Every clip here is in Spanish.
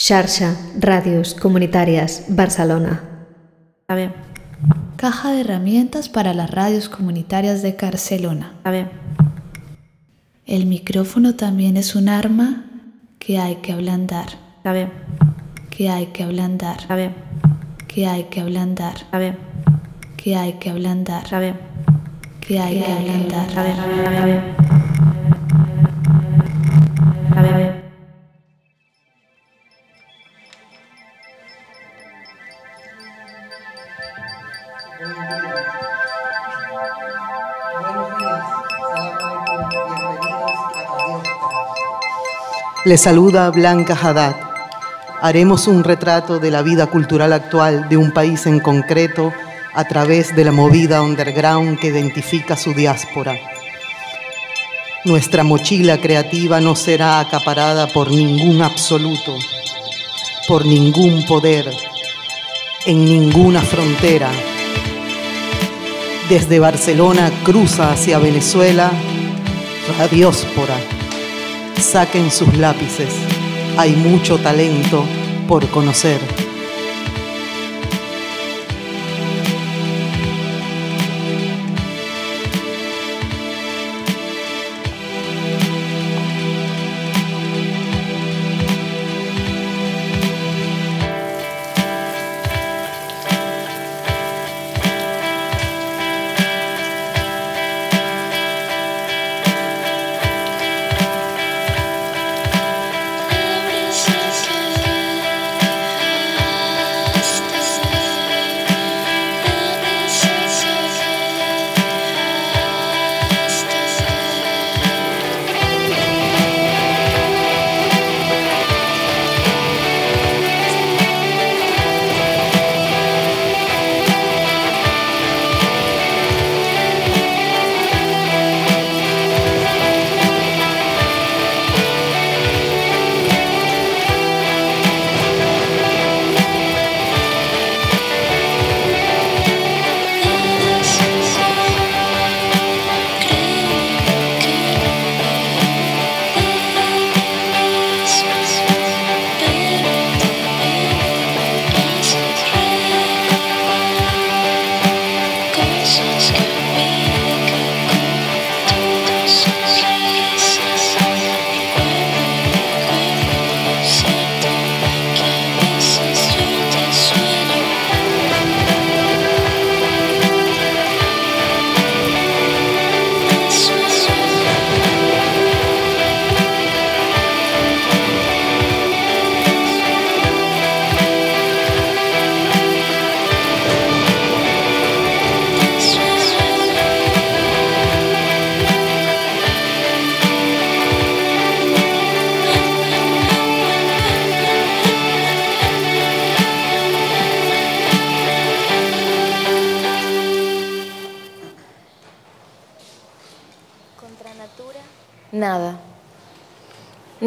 Xarxa Radios Comunitarias Barcelona. A ver. Caja de herramientas para las radios comunitarias de Barcelona. A ver. El micrófono también es un arma que hay que ablandar. A ver. Que hay que ablandar. A ver. Que hay que ablandar. A ver. Que hay que ablandar. A ver. Que hay que ablandar. A ver. A ver. A ver. Le saluda Blanca Haddad. Haremos un retrato de la vida cultural actual de un país en concreto a través de la movida underground que identifica su diáspora. Nuestra mochila creativa no será acaparada por ningún absoluto, por ningún poder, en ninguna frontera. Desde Barcelona cruza hacia Venezuela, radióspora. Saquen sus lápices, hay mucho talento por conocer.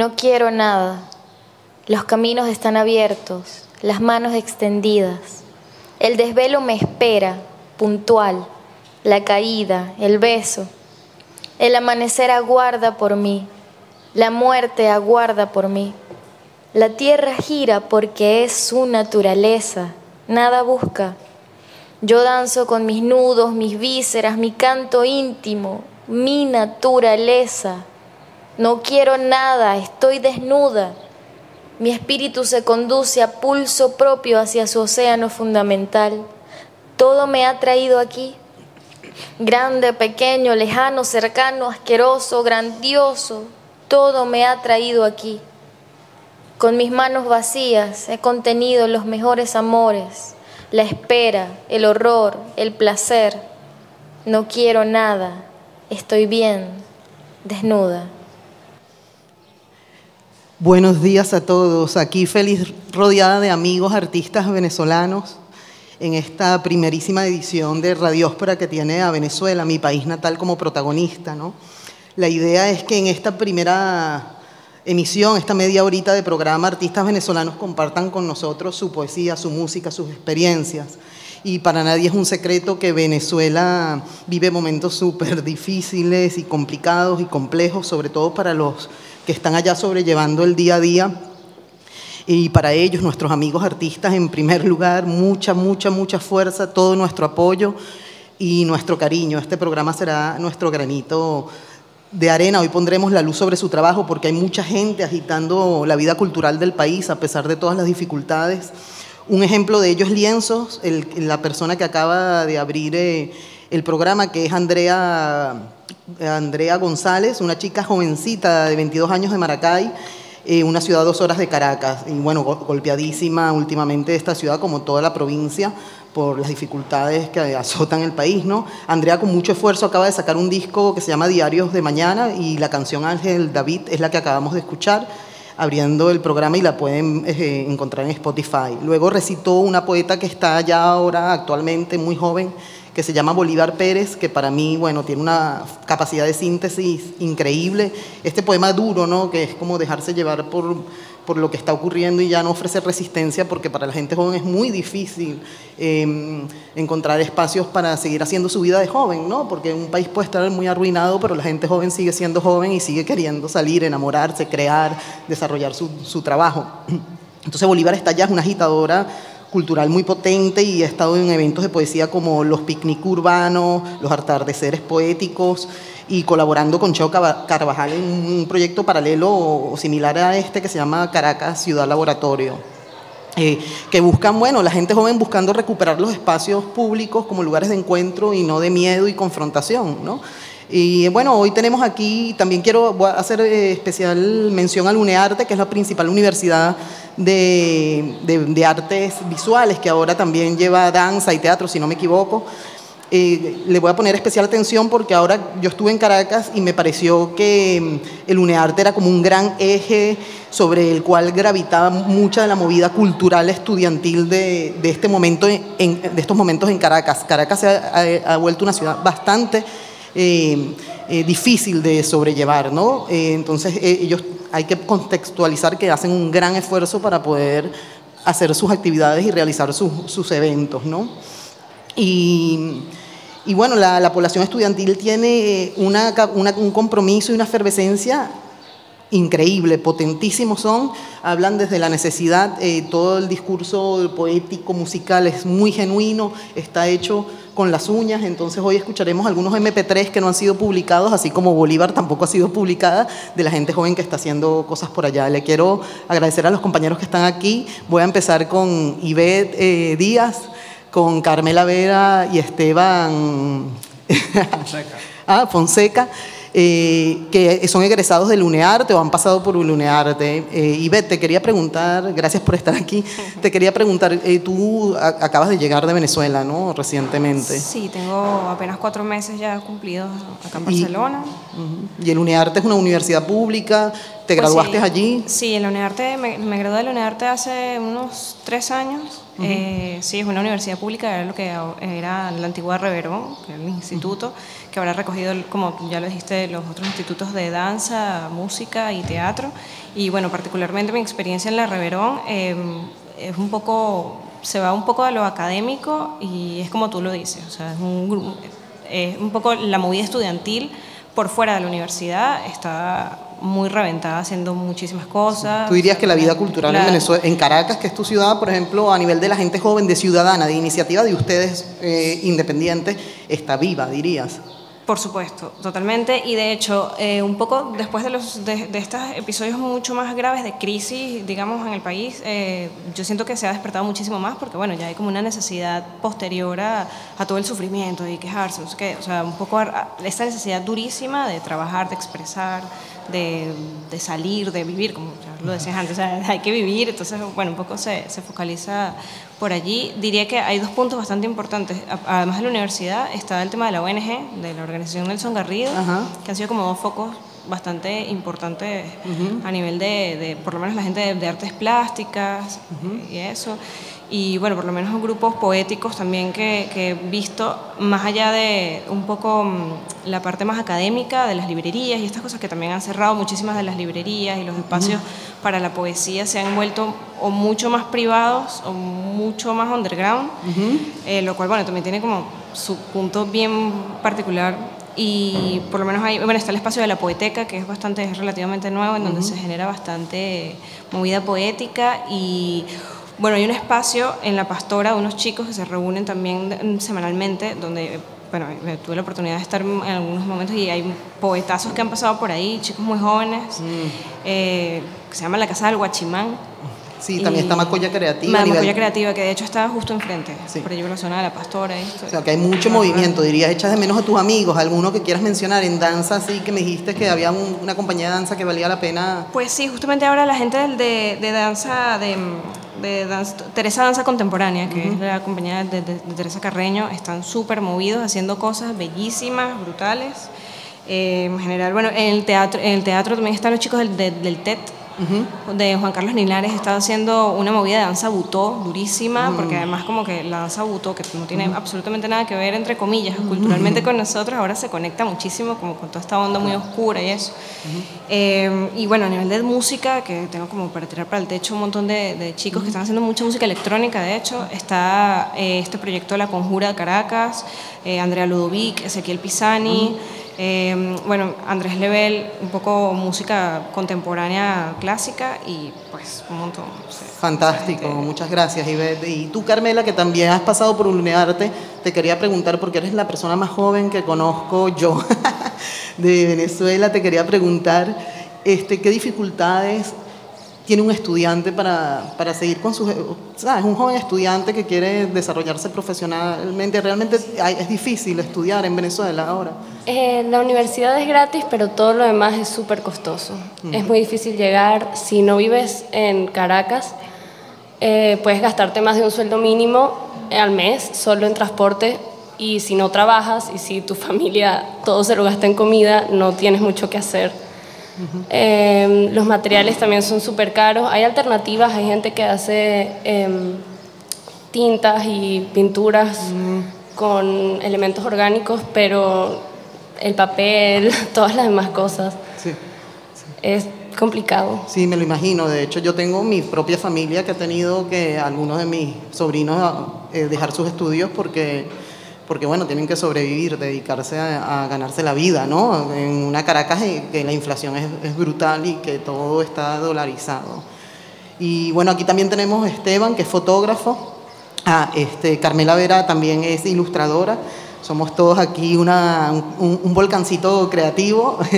No quiero nada. Los caminos están abiertos, las manos extendidas. El desvelo me espera, puntual, la caída, el beso. El amanecer aguarda por mí, la muerte aguarda por mí. La tierra gira porque es su naturaleza, nada busca. Yo danzo con mis nudos, mis vísceras, mi canto íntimo, mi naturaleza. No quiero nada, estoy desnuda. Mi espíritu se conduce a pulso propio hacia su océano fundamental. Todo me ha traído aquí. Grande, pequeño, lejano, cercano, asqueroso, grandioso. Todo me ha traído aquí. Con mis manos vacías he contenido los mejores amores, la espera, el horror, el placer. No quiero nada, estoy bien, desnuda. Buenos días a todos. Aquí feliz rodeada de amigos artistas venezolanos en esta primerísima edición de Radióspora que tiene a Venezuela, mi país natal, como protagonista. ¿no? La idea es que en esta primera emisión, esta media horita de programa, artistas venezolanos compartan con nosotros su poesía, su música, sus experiencias. Y para nadie es un secreto que Venezuela vive momentos súper difíciles y complicados y complejos, sobre todo para los que están allá sobrellevando el día a día. Y para ellos, nuestros amigos artistas, en primer lugar, mucha, mucha, mucha fuerza, todo nuestro apoyo y nuestro cariño. Este programa será nuestro granito de arena. Hoy pondremos la luz sobre su trabajo porque hay mucha gente agitando la vida cultural del país a pesar de todas las dificultades. Un ejemplo de ello es Lienzos, la persona que acaba de abrir eh, el programa, que es Andrea, Andrea González, una chica jovencita de 22 años de Maracay eh, una ciudad dos horas de Caracas, y bueno, golpeadísima últimamente esta ciudad como toda la provincia por las dificultades que azotan el país, ¿no? Andrea con mucho esfuerzo acaba de sacar un disco que se llama Diarios de Mañana y la canción Ángel David es la que acabamos de escuchar abriendo el programa y la pueden eh, encontrar en Spotify. Luego recitó una poeta que está ya ahora actualmente muy joven, que se llama Bolívar Pérez, que para mí, bueno, tiene una capacidad de síntesis increíble. Este poema duro, ¿no? Que es como dejarse llevar por, por lo que está ocurriendo y ya no ofrecer resistencia, porque para la gente joven es muy difícil em, encontrar espacios para seguir haciendo su vida de joven, ¿no? Porque un país puede estar muy arruinado, pero la gente joven sigue siendo joven y sigue queriendo salir, enamorarse, crear, desarrollar su, su trabajo. Entonces Bolívar está ya, es una agitadora cultural muy potente y he estado en eventos de poesía como los picnic urbanos, los atardeceres poéticos y colaborando con Cheo Carvajal en un proyecto paralelo o similar a este que se llama Caracas Ciudad Laboratorio. Eh, que buscan, bueno, la gente joven buscando recuperar los espacios públicos como lugares de encuentro y no de miedo y confrontación, ¿no? Y bueno, hoy tenemos aquí, también quiero hacer eh, especial mención al UNEARTE, que es la principal universidad de, de, artes visuales, que ahora también lleva danza y teatro, si no me equivoco. Eh, le voy a poner especial atención porque ahora yo estuve en Caracas y me pareció que mm, el UNEARTE era como un gran eje sobre el cual gravitaba mucha de la movida cultural estudiantil de, de este momento en, de estos momentos en Caracas. Caracas se ha, ha vuelto una ciudad bastante eh, eh, difícil de sobrellevar, ¿no? Eh, entonces ellos hay que contextualizar que hacen un gran esfuerzo para poder hacer sus actividades y realizar sus, eventos, ¿no? Y, y bueno, la, la, población estudiantil tiene una, una, un compromiso y una efervescencia increíble, potentísimos son, hablan desde la necesidad, todo el discurso poético, musical es muy genuino, está hecho con las uñas, entonces hoy escucharemos algunos MP3 que no han sido publicados, así como Bolívar tampoco ha sido publicada, de la gente joven que está haciendo cosas por allá. Le quiero agradecer a los compañeros que están aquí. Voy a empezar con Ivette eh, Díaz, con Carmela Vera y Esteban Fonseca. ah, Fonseca. Eh, que son egresados del UNEARTE o han pasado por el UNEARTE. Eh, Ivette, te quería preguntar, gracias por estar aquí, te quería preguntar, eh, tú acabas de llegar de Venezuela, ¿no? Recientemente. Sí, tengo apenas cuatro meses ya cumplidos acá en Barcelona. Y, y el UNEARTE es una universidad pública, ¿te pues graduaste allí? Sí, en la UNEARTE, me, me gradué de la UNEARTE hace unos tres años. Eh, sí, es una universidad pública, era lo que era la antigua Reverón, que era el instituto, que habrá recogido, como ya lo dijiste, los otros institutos de danza, música y teatro. Y bueno, particularmente mi experiencia en la Reverón em, es un poco, se va un poco a lo académico y es como tú lo dices, o sea, es un, es un poco la movida estudiantil por fuera de la universidad está muy reventada haciendo muchísimas cosas. ¿Tú dirías que la vida cultural en Venezuela, en Caracas, que es tu ciudad, por ejemplo, a nivel de la gente joven, de ciudadana, de iniciativa de ustedes eh, independientes, está viva, dirías? Por supuesto, totalmente. Y de hecho, eh, un poco después de, los, de, estos episodios mucho más graves de crisis, digamos, en el país, eh, yo siento que se ha despertado muchísimo más porque, bueno, ya hay como una necesidad posterior a, a todo el sufrimiento y quejarse, o sea, un poco esta necesidad durísima de trabajar, de expresar, de, de, salir, de vivir, como lo decías antes, hay que vivir, entonces, bueno, un poco se, se, focaliza por allí. Diría que hay dos puntos bastante importantes. Además de la universidad, está el tema de la ONG, de la organización Nelson Garrido, que han sido como dos focos bastante importantes a nivel de, de, por lo menos la gente de, artes plásticas y eso y bueno, por lo menos grupos poéticos también que, he visto, más allá de un poco mm, la parte más académica de las librerías y estas cosas que también han cerrado muchísimas de las librerías y los espacios para la poesía se han vuelto o mucho más privados o mucho más underground, eh, lo cual bueno, también tiene como su punto bien particular y por lo menos hay, bueno, está el espacio de la poeteca, que es bastante, es relativamente nuevo, en donde se genera bastante movida poética y bueno, hay un espacio en La Pastora de unos chicos que se reúnen también semanalmente, donde bueno, eh, tuve la oportunidad de estar en algunos momentos y hay poetazos que han pasado por ahí, chicos muy jóvenes, eh, que se llama La Casa del Guachimán. Sí, también está Macoya Creativa. Nivel- Macoya Creativa, que de hecho está justo enfrente, Sí. por allí por la zona de La Pastora. esto. O sea, que hay mucho movimiento, dirías, echas de menos a tus amigos, alguno que quieras mencionar en danza, así que me dijiste que había un- una compañía de danza que valía la pena. Pues sí, justamente ahora la gente de, de danza, de, de danza- Teresa Danza Contemporánea, que es la compañía de, de- de Teresa Carreño, están súper movidos, haciendo cosas bellísimas, brutales. Eh, en general, bueno, en el teatro, en el teatro también están los chicos del, de- del TED, de Juan Carlos Nilares, está haciendo una movida de danza butó durísima, porque además como que la danza butó, que no tiene absolutamente nada que ver, entre comillas, culturalmente con nosotros, ahora se conecta muchísimo como con toda esta onda muy oscura y eso. Eh, y bueno, a nivel de música, que tengo como para tirar para el techo un montón de, de chicos que están haciendo mucha música electrónica, de hecho, está eh, este proyecto La Conjura de Caracas, eh, Andrea Ludovic, Ezequiel Pisani, eh, bueno, Andrés Lebel, un poco música contemporánea clásica y pues un montón. Fantástico, muchas gracias, Ivette. Y tú, Carmela, que también has pasado por Unearte, te quería preguntar, porque eres la persona más joven que conozco yo de Venezuela, te quería preguntar, este, ¿qué dificultades tiene un estudiante para, para seguir con sus... ¿Sabes? Un joven estudiante que quiere desarrollarse profesionalmente. Realmente es difícil estudiar en Venezuela ahora. Eh, la universidad es gratis, pero todo lo demás es súper costoso. Es muy difícil llegar. Si no vives en Caracas, eh, puedes gastarte más de un sueldo mínimo al mes solo en transporte. Y si no trabajas y si tu familia todo se lo gasta en comida, no tienes mucho que hacer. Eh, los materiales también son súper caros. Hay alternativas, hay gente que hace em, tintas y pinturas con elementos orgánicos, pero el papel, todas las demás cosas, Sí. es complicado. Sí, me lo imagino. De hecho, yo tengo mi propia familia que ha tenido que algunos de mis sobrinos eh, dejar sus estudios porque, porque, bueno, tienen que sobrevivir, dedicarse a, a ganarse la vida, ¿no? En una Caracas que la inflación es, es brutal y que todo está dolarizado. Y bueno, aquí también tenemos a Esteban, que es fotógrafo. Ah, este, Carmela Vera también es ilustradora. Somos todos aquí una, un, un volcancito creativo.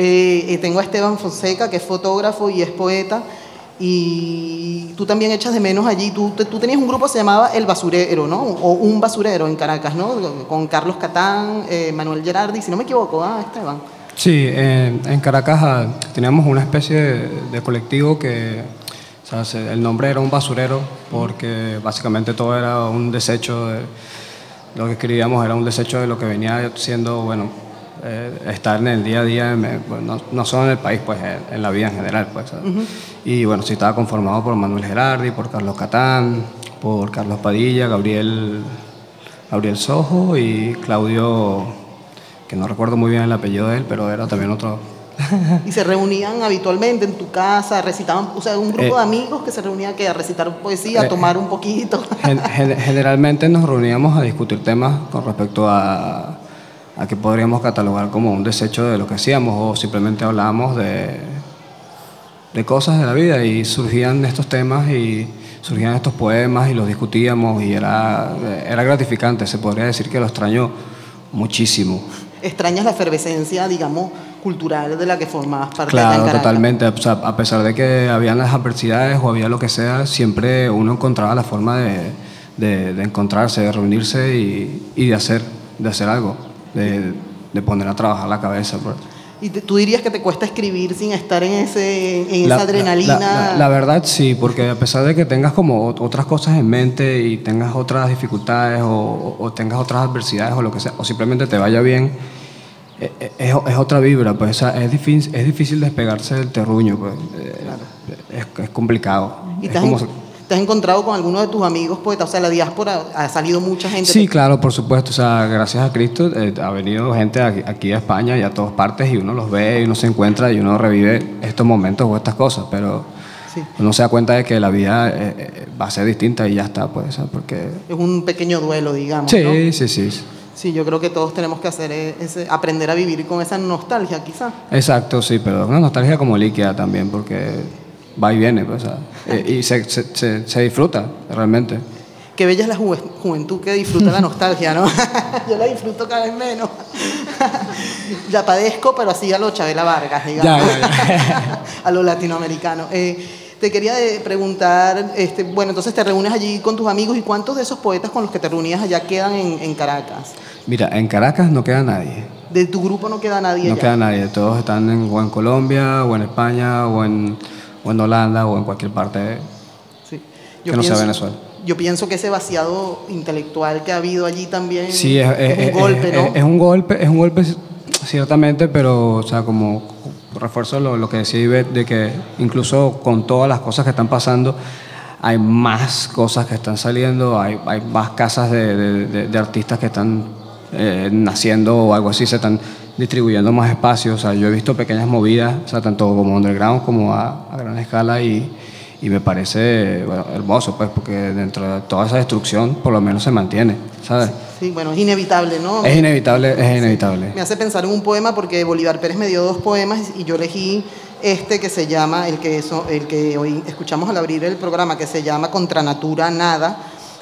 Eh, eh, tengo a Esteban Fonseca, que es fotógrafo y es poeta. Y tú también echas de menos allí. Tú, tú tenías un grupo que se llamaba El Basurero, ¿no? O Un Basurero en Caracas, ¿no? Con Carlos Catán, eh, Manuel Gerardi, si no me equivoco, ¿ah, Esteban? Sí, en, en Caracas ah, teníamos una especie de, colectivo que o sea, se- el nombre era un basurero porque básicamente todo era un desecho, de, lo que escribíamos era un desecho de lo que venía siendo, bueno, eh, estar en el día a día, eh, bueno, no, no solo en el país, pues en, en la vida en general. Pues, ¿sabes? Y bueno, sí estaba conformado por Manuel Gerardi, por Carlos Catán, por Carlos Padilla, Gabriel, Gabriel Sojo y Claudio que no recuerdo muy bien el apellido de él, pero era también otro. Y se reunían habitualmente en tu casa, recitaban, o sea, un grupo Eh, de amigos que se reunía que a recitar poesía, a eh, tomar un poquito. Gen- gen- generalmente nos reuníamos a discutir temas con respecto a, a que podríamos catalogar como un desecho de lo que hacíamos o simplemente hablábamos de, de cosas de la vida y surgían estos temas y surgían estos poemas y los discutíamos y era, era gratificante, se podría decir que lo extraño muchísimo. Extrañas la efervescencia, digamos, cultural de la que formabas parte Claro, Caracas. totalmente. O sea, a pesar de que habían las adversidades o había lo que sea, siempre uno encontraba la forma de, de- de encontrarse, de reunirse y, y de, hacer, de hacer algo, de, de poner a trabajar la cabeza. pues. ¿Y te- tú dirías que te cuesta escribir sin estar en, ese, en La- esa adrenalina? La, la- la verdad sí, porque a pesar de que tengas como ot- otras cosas en mente y tengas otras dificultades o, o- tengas otras adversidades o lo que sea, o simplemente te vaya bien, eh, eh, es, es otra vibra, pues es, difícil, es difícil despegarse del terruño, pues, eh, es, es complicado. ¿Y Es te has, como- en- te has encontrado con alguno de tus amigos poetas? O sea, la diáspora ha salido mucha gente. Sí, claro, por supuesto. O sea, gracias a Cristo eh, ha venido gente aquí, aquí a España y a todas partes y uno los ve y uno se encuentra y uno revive estos momentos o estas cosas, pero Sí. uno se da cuenta de que la vida eh, eh, va a ser distinta y ya está, pues, ¿sabes? porque... Es un pequeño duelo, digamos. Sí, ¿no? sí, sí. Sí, yo creo que todos tenemos que hacer e- ese, aprender a vivir con esa nostalgia, quizá. Exacto, sí, pero una nostalgia como líquida también, porque va y viene, pues, eh, y se, se- se- se disfruta realmente. Qué bella es la juve- juventud que disfruta la nostalgia, ¿no? Yo la disfruto cada vez menos. ya padezco, pero así a lo Chabela Vargas, digamos. Ya, ya, a lo latinoamericano. Eh, te quería eh, preguntar, este, bueno, entonces te reúnes allí con tus amigos y cuántos de esos poetas con los que te reunías allá quedan en, en Caracas. Mira, en Caracas no queda nadie. De tu grupo no queda nadie No allá. queda nadie, todos están en, o en Colombia, o en España, o en, o en Holanda, o en cualquier parte Sí. que no sea Venezuela. Yo pienso que ese vaciado intelectual que ha habido allí también Sí, es, es- un golpe, es- ¿no? es un golpe, es un golpe ciertamente, pero, o sea, como refuerzo lo, lo que decía Ivette, de que incluso con todas las cosas que están pasando, hay más cosas que están saliendo, hay, hay más casas de, de- de- de artistas que están eh, naciendo o algo así, se están distribuyendo más espacios. O sea, yo he visto pequeñas movidas, o sea, tanto como underground como a, a gran escala y, y me parece bueno, hermoso, pues, porque dentro de toda esa destrucción por lo menos se mantiene, ¿sabes? Sí, bueno, es inevitable, ¿no? Es inevitable, es inevitable. Me hace pensar en un poema porque Bolívar Pérez me dio dos poemas y yo elegí este que se llama, el que, so- el que hoy escuchamos al abrir el programa, que se llama Contra Natura Nada.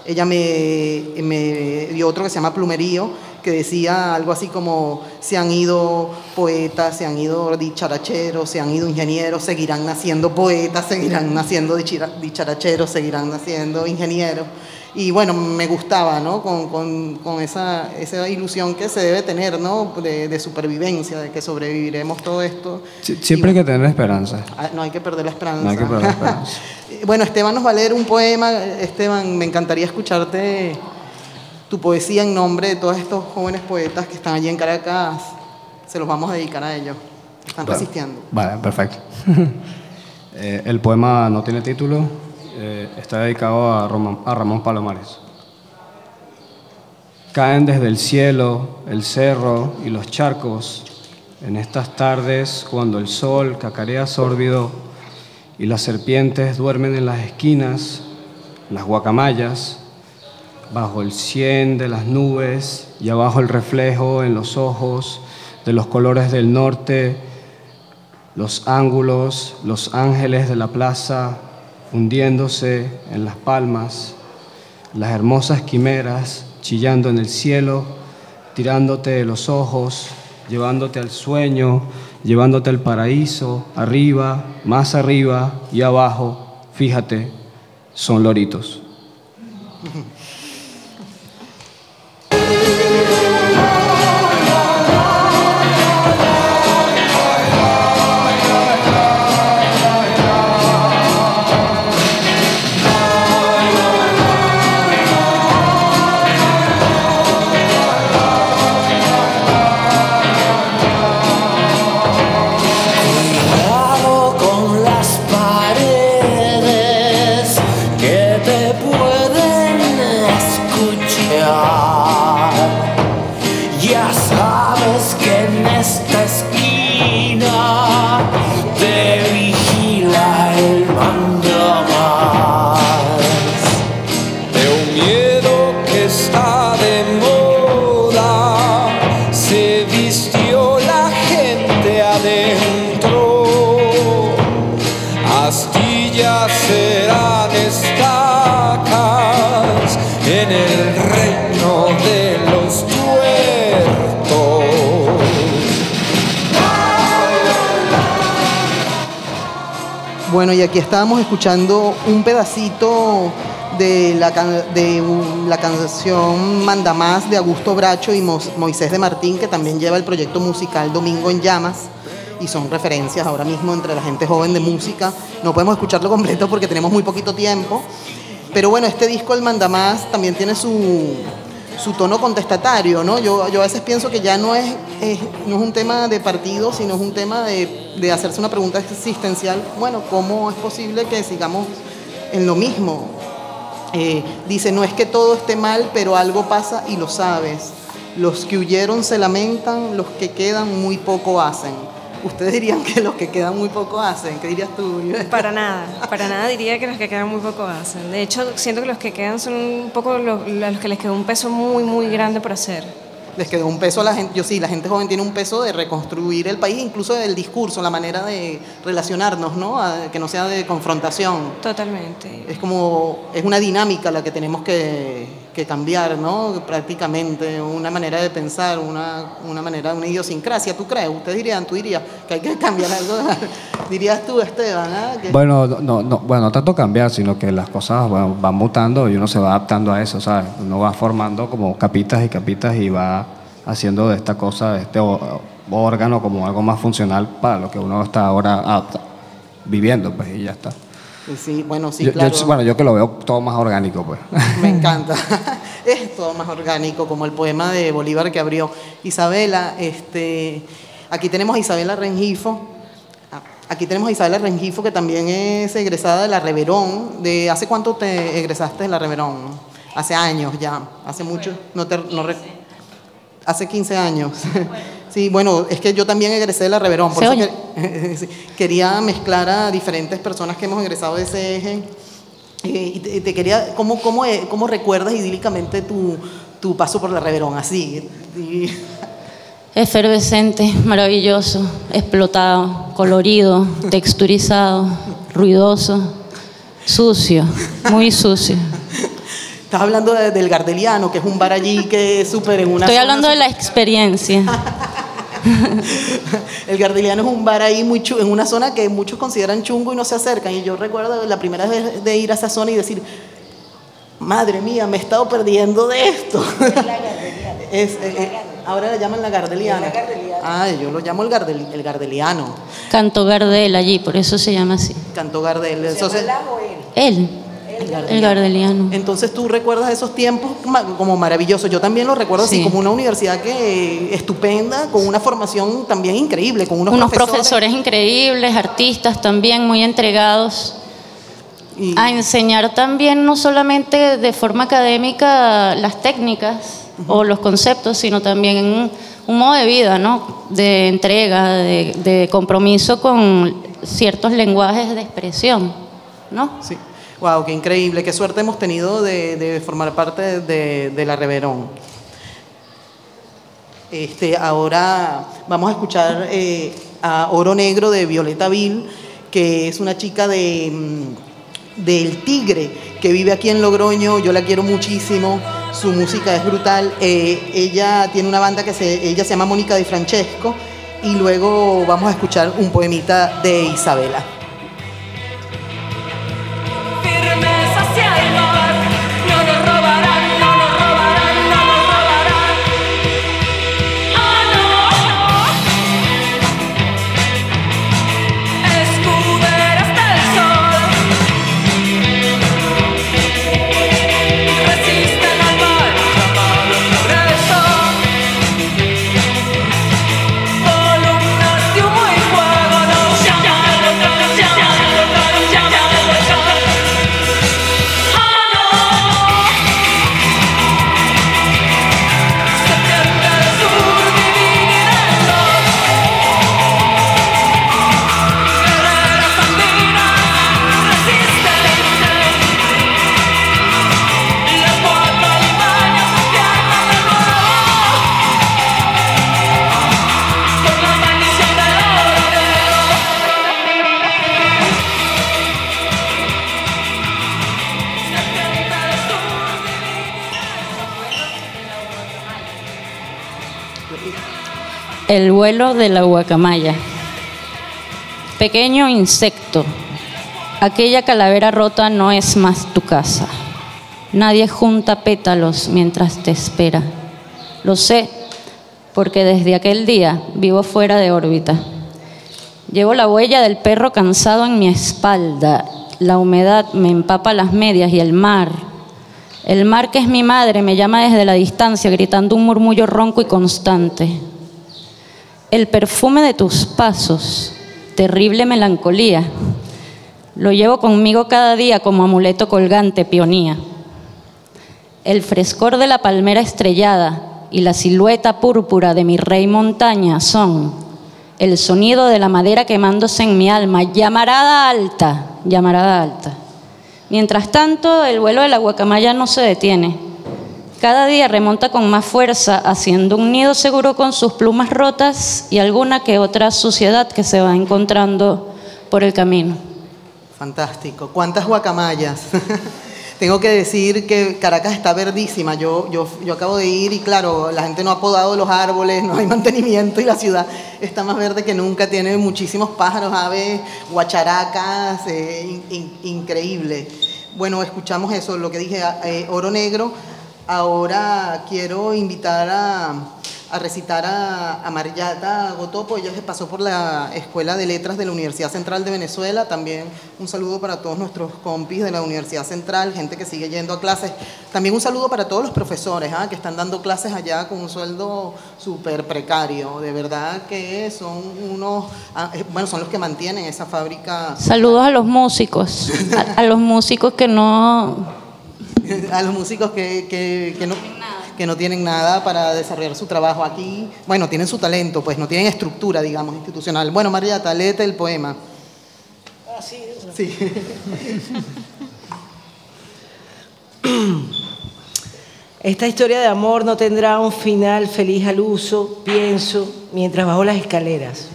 Ella me, me dio otro que se llama Plumerío, que decía algo así como, se han ido poetas, se han ido dicharacheros, se han ido ingenieros, seguirán naciendo poetas, seguirán naciendo dicharacheros, seguirán naciendo ingenieros. Y bueno, me gustaba, ¿no? Con, con- con esa, esa ilusión que se debe tener, ¿no? De, de supervivencia, de que sobreviviremos todo esto. Sie- Siempre hay que tener esperanza. Ah, No hay que perder la esperanza. No hay que perder la esperanza. bueno, Esteban nos va a leer un poema. Esteban, me encantaría escucharte tu poesía en nombre de todos estos jóvenes poetas que están allí en Caracas. Se los vamos a dedicar a ellos. Están Vale. resistiendo. Vale, perfecto. Eh, el poema no tiene título, eh, está dedicado a, Ramón Palomares. Caen desde el cielo, el cerro y los charcos en estas tardes cuando el sol cacarea sórbido y las serpientes duermen en las esquinas, las guacamayas, bajo el cien de las nubes y abajo el reflejo en los ojos de los colores del norte, los ángulos, los ángeles de la plaza hundiéndose en las palmas, las hermosas quimeras chillando en el cielo, tirándote de los ojos, llevándote al sueño, llevándote al paraíso, arriba, más arriba y abajo, fíjate, son loritos. Mama. Aquí estábamos escuchando un pedacito de la, de la canción Manda Más de Augusto Bracho y Moisés de Martín, que también lleva el proyecto musical Domingo en Llamas. Y son referencias ahora mismo entre la gente joven de música. No podemos escucharlo completo porque tenemos muy poquito tiempo. Pero bueno, este disco, el Manda Más, también tiene su, su tono contestatario, ¿no? Yo, yo a veces pienso que ya no es, no es un tema de partido, sino es un tema de, de hacerse una pregunta existencial. Bueno, ¿cómo es posible que sigamos en lo mismo? Eh, dice, no es que todo esté mal, pero algo pasa y lo sabes. Los que huyeron se lamentan, los que quedan muy poco hacen. Ustedes dirían que los que quedan muy poco hacen. ¿Qué dirías tú? Para nada, para nada diría que los que quedan muy poco hacen. De hecho, siento que los que quedan son un poco los, los que les quedó un peso muy, muy grande por hacer. les quedó un peso a la gente, yo sí, la gente joven tiene un peso de reconstruir el país, incluso del discurso, la manera de relacionarnos, ¿no? A- que no sea de confrontación. Totalmente. Es como, es una dinámica la que tenemos que, que cambiar, ¿no? Prácticamente, una manera de pensar, una, una manera, una idiosincrasia, ¿tú crees? Ustedes dirían, tú dirías que hay que cambiar algo, dirías tú, Esteban, ¿ah? Que- Bueno, no, tanto cambiar, sino que las cosas van, van mutando y uno se va adaptando a eso, ¿sabes? Uno va formando como capitas y capitas y va haciendo de esta cosa, de este órgano como algo más funcional para lo que uno está ahora viviendo, pues, y ya está. Sí, bueno, sí, Yo- yo- claro. bueno, yo que lo veo todo más orgánico, pues. Me encanta. es todo más orgánico, como el poema de Bolívar que abrió Isabela. Este, aquí tenemos a Isabela Rengifo. Ah, Aquí tenemos a Isabela Rengifo, que también es egresada de la Reverón. De, ¿Hace cuánto te egresaste de la Reverón? Hace años ya. Hace mucho. No te, no re- hace 15 años. Sí, bueno, es que yo también egresé de la Reverón. Por Se eso que- quería mezclar a diferentes personas que hemos egresado de ese eje. Eh, y te, te quería, ¿cómo, cómo, eh, cómo recuerdas idílicamente tu, tu paso por la Reverón? Así. y- Efervescente, maravilloso, explotado, colorido, texturizado, ruidoso, sucio, muy sucio. Estás hablando de- del Gardeliano, que es un bar allí que es súper en una Estoy hablando de la experiencia. El Gardeliano es un bar ahí muy chu- en una zona que muchos consideran chungo y no se acercan. Y yo recuerdo la primera vez de ir a esa zona y decir, madre mía, me he estado perdiendo de esto. Es, eh, eh, ahora le llaman la Gardeliana. Ah, yo lo llamo el, Gardel- el Gardeliano. Canto Gardel allí, por eso se llama así. Canto Gardel. Entonces, Él, el Gardeliano. Entonces tú recuerdas esos tiempos como maravillosos. Yo también los recuerdo así Sí. como una universidad que estupenda, con una formación también increíble, con unos, Unos profesores increíbles, artistas también muy entregados a enseñar también no solamente de forma académica las técnicas o los conceptos, sino también un, un modo de vida, ¿no? De entrega, de, de compromiso con ciertos lenguajes de expresión, ¿no? Sí. Wow, qué increíble, qué suerte hemos tenido de, formar parte de, de la Reverón. Este, ahora vamos a escuchar eh, a Oro Negro de Violeta Vil, que es una chica de, mm, del Tigre, que vive aquí en Logroño, yo la quiero muchísimo, su música es brutal. Eh, ella tiene una banda que se, ella se llama Mónica de Francesco, y luego vamos a escuchar un poemita de Isabela. El vuelo de la guacamaya. Pequeño insecto. Aquella calavera rota no es más tu casa. Nadie junta pétalos mientras te espera. Lo sé, porque desde aquel día vivo fuera de órbita. Llevo la huella del perro cansado en mi espalda. La humedad me empapa las medias y el mar. El mar que es mi madre me llama desde la distancia gritando un murmullo ronco y constante. El perfume de tus pasos, terrible melancolía. Lo llevo conmigo cada día como amuleto colgante, pionía. El frescor de la palmera estrellada y la silueta púrpura de mi rey montaña son el sonido de la madera quemándose en mi alma, llamarada alta, llamarada alta. Mientras tanto, el vuelo de la guacamaya no se detiene. Cada día remonta con más fuerza, haciendo un nido seguro con sus plumas rotas y alguna que otra suciedad que se va encontrando por el camino. Fantástico. ¿Cuántas guacamayas? Tengo que decir que Caracas está verdísima. Yo, yo, yo acabo de ir y claro, la gente no ha podado los árboles, no hay mantenimiento y la ciudad está más verde que nunca. Tiene muchísimos pájaros, aves, guacharacas, eh, in- in- increíble. Bueno, escuchamos eso, lo que dije, eh, oro negro. Ahora quiero invitar a, recitar a, a Mariata Gotopo. Ella se pasó por la Escuela de Letras de la Universidad Central de Venezuela. También un saludo para todos nuestros compis de la Universidad Central, gente que sigue yendo a clases. También un saludo para todos los profesores ¿ah? que están dando clases allá con un sueldo súper precario. De verdad que son unos, ah, eh, bueno, son los que mantienen esa fábrica. Saludos a los músicos, a los músicos que no... a los músicos que, que, que no, que no tienen nada para desarrollar su trabajo aquí. Bueno, tienen su talento, pues no tienen estructura, digamos, institucional. Bueno, Mariata, léete el poema. Sí. Esta historia de amor no tendrá un final feliz al uso, pienso, mientras bajo las escaleras.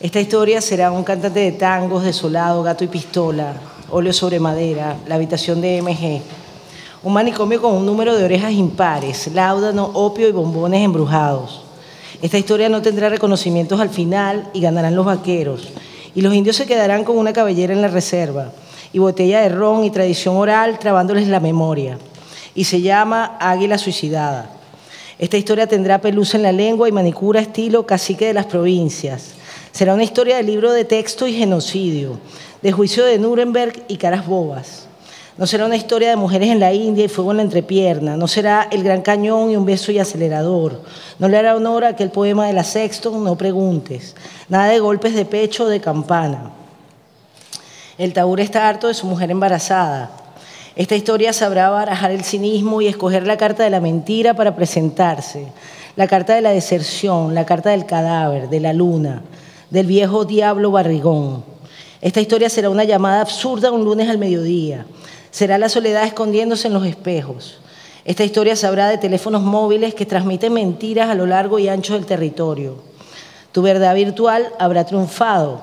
Esta historia será un cantante de tangos, desolado, gato y pistola, óleo sobre madera, la habitación de MG. Un manicomio con un número de orejas impares, láudano, opio y bombones embrujados. Esta historia no tendrá reconocimientos al final y ganarán los vaqueros. Y los indios se quedarán con una cabellera en la reserva y botella de ron y tradición oral trabándoles la memoria. Y se llama Águila Suicidada. Esta historia tendrá pelusa en la lengua y manicura estilo cacique de las provincias. Será una historia de libro de texto y genocidio, de juicio de Nuremberg y caras bobas. No será una historia de mujeres en la India y fuego en la entrepierna. No será el gran cañón y un beso y acelerador. No le hará honor a aquel poema de la Sexton, no preguntes. Nada de golpes de pecho o de campana. El Taur está harto de su mujer embarazada. Esta historia sabrá barajar el cinismo y escoger la carta de la mentira para presentarse. La carta de la deserción, la carta del cadáver, de la luna, del viejo diablo barrigón. Esta historia será una llamada absurda un lunes al mediodía. Será la soledad escondiéndose en los espejos. Esta historia sabrá de teléfonos móviles que transmiten mentiras a lo largo y ancho del territorio. Tu verdad virtual habrá triunfado.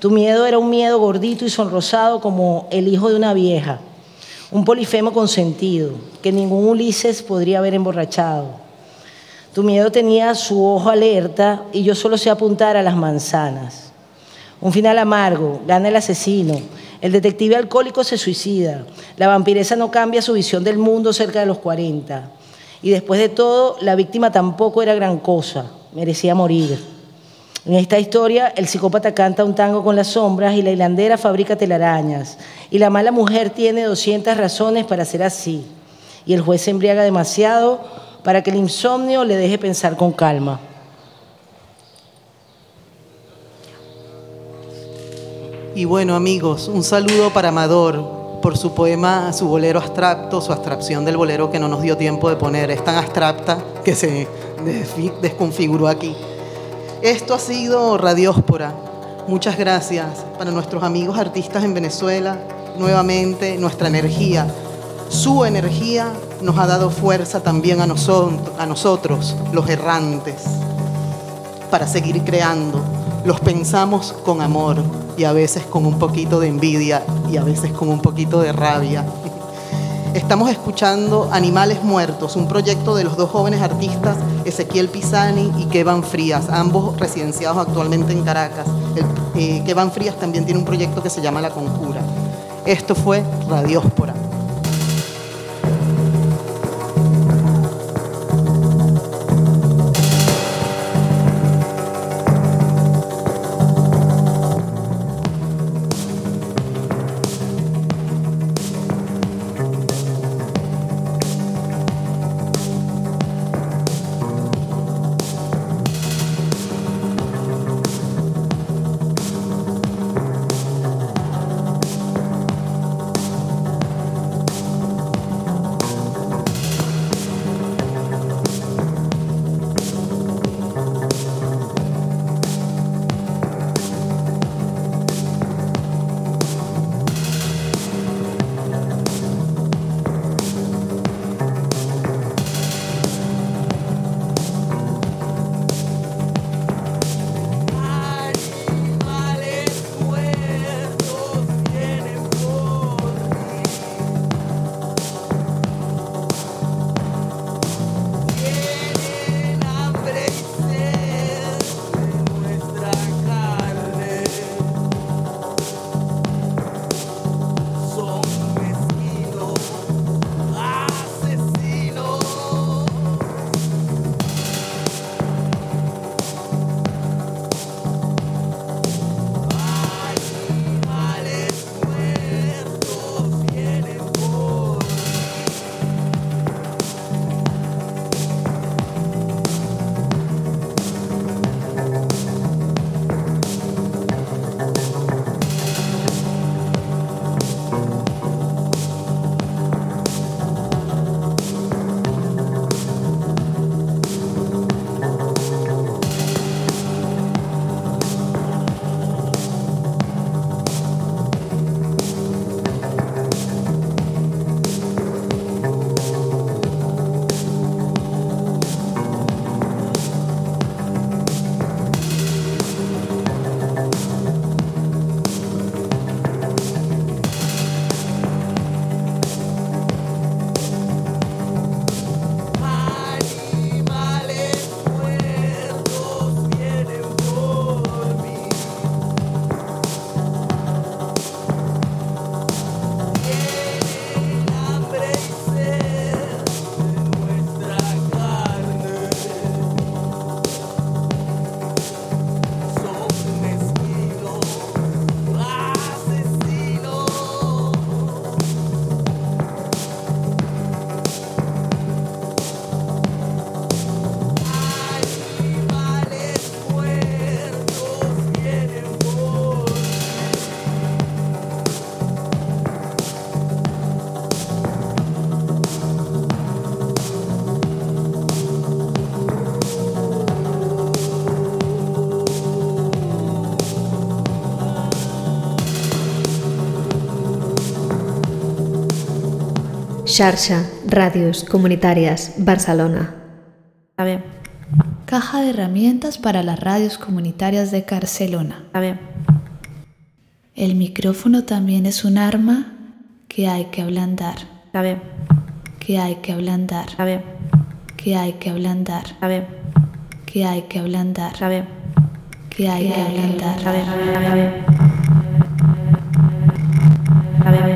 Tu miedo era un miedo gordito y sonrosado como el hijo de una vieja. Un polifemo consentido que ningún Ulises podría haber emborrachado. Tu miedo tenía su ojo alerta y yo solo sé apuntar a las manzanas. Un final amargo, gana el asesino. El detective alcohólico se suicida. La vampiresa no cambia su visión del mundo cerca de los 40. Y después de todo, la víctima tampoco era gran cosa. Merecía morir. En esta historia, el psicópata canta un tango con las sombras y la hilandera fabrica telarañas. Y la mala mujer tiene 200 razones para ser así. Y el juez se embriaga demasiado para que el insomnio le deje pensar con calma. Y bueno, amigos, un saludo para Amador por su poema, su bolero abstracto, su abstracción del bolero que no nos dio tiempo de poner. Es tan abstracta que se desconfiguró aquí. Esto ha sido Radióspora. Muchas gracias para nuestros amigos artistas en Venezuela. Nuevamente, nuestra energía, su energía nos ha dado fuerza también a, noso- a nosotros, los errantes, para seguir creando. Los pensamos con amor y a veces con un poquito de envidia y a veces con un poquito de rabia. Estamos escuchando Animales Muertos, un proyecto de los dos jóvenes artistas Ezequiel Pisani y Kevan Frías, ambos residenciados actualmente en Caracas. El, eh, Kevan Frías también tiene un proyecto que se llama La Conjura. Esto fue Radióspora. Xarxa Ràdios Comunitàries Barcelona. Está bien, Caja de herramientas para las radios comunitarias de Barcelona. está bien, El micrófono también es un arma que hay que ablandar, está bien, que hay que ablandar, está bien, que hay que ablandar, está bien, que hay que ablandar, está bien, que hay que ablandar. está bien, está bien, está bien, está bien.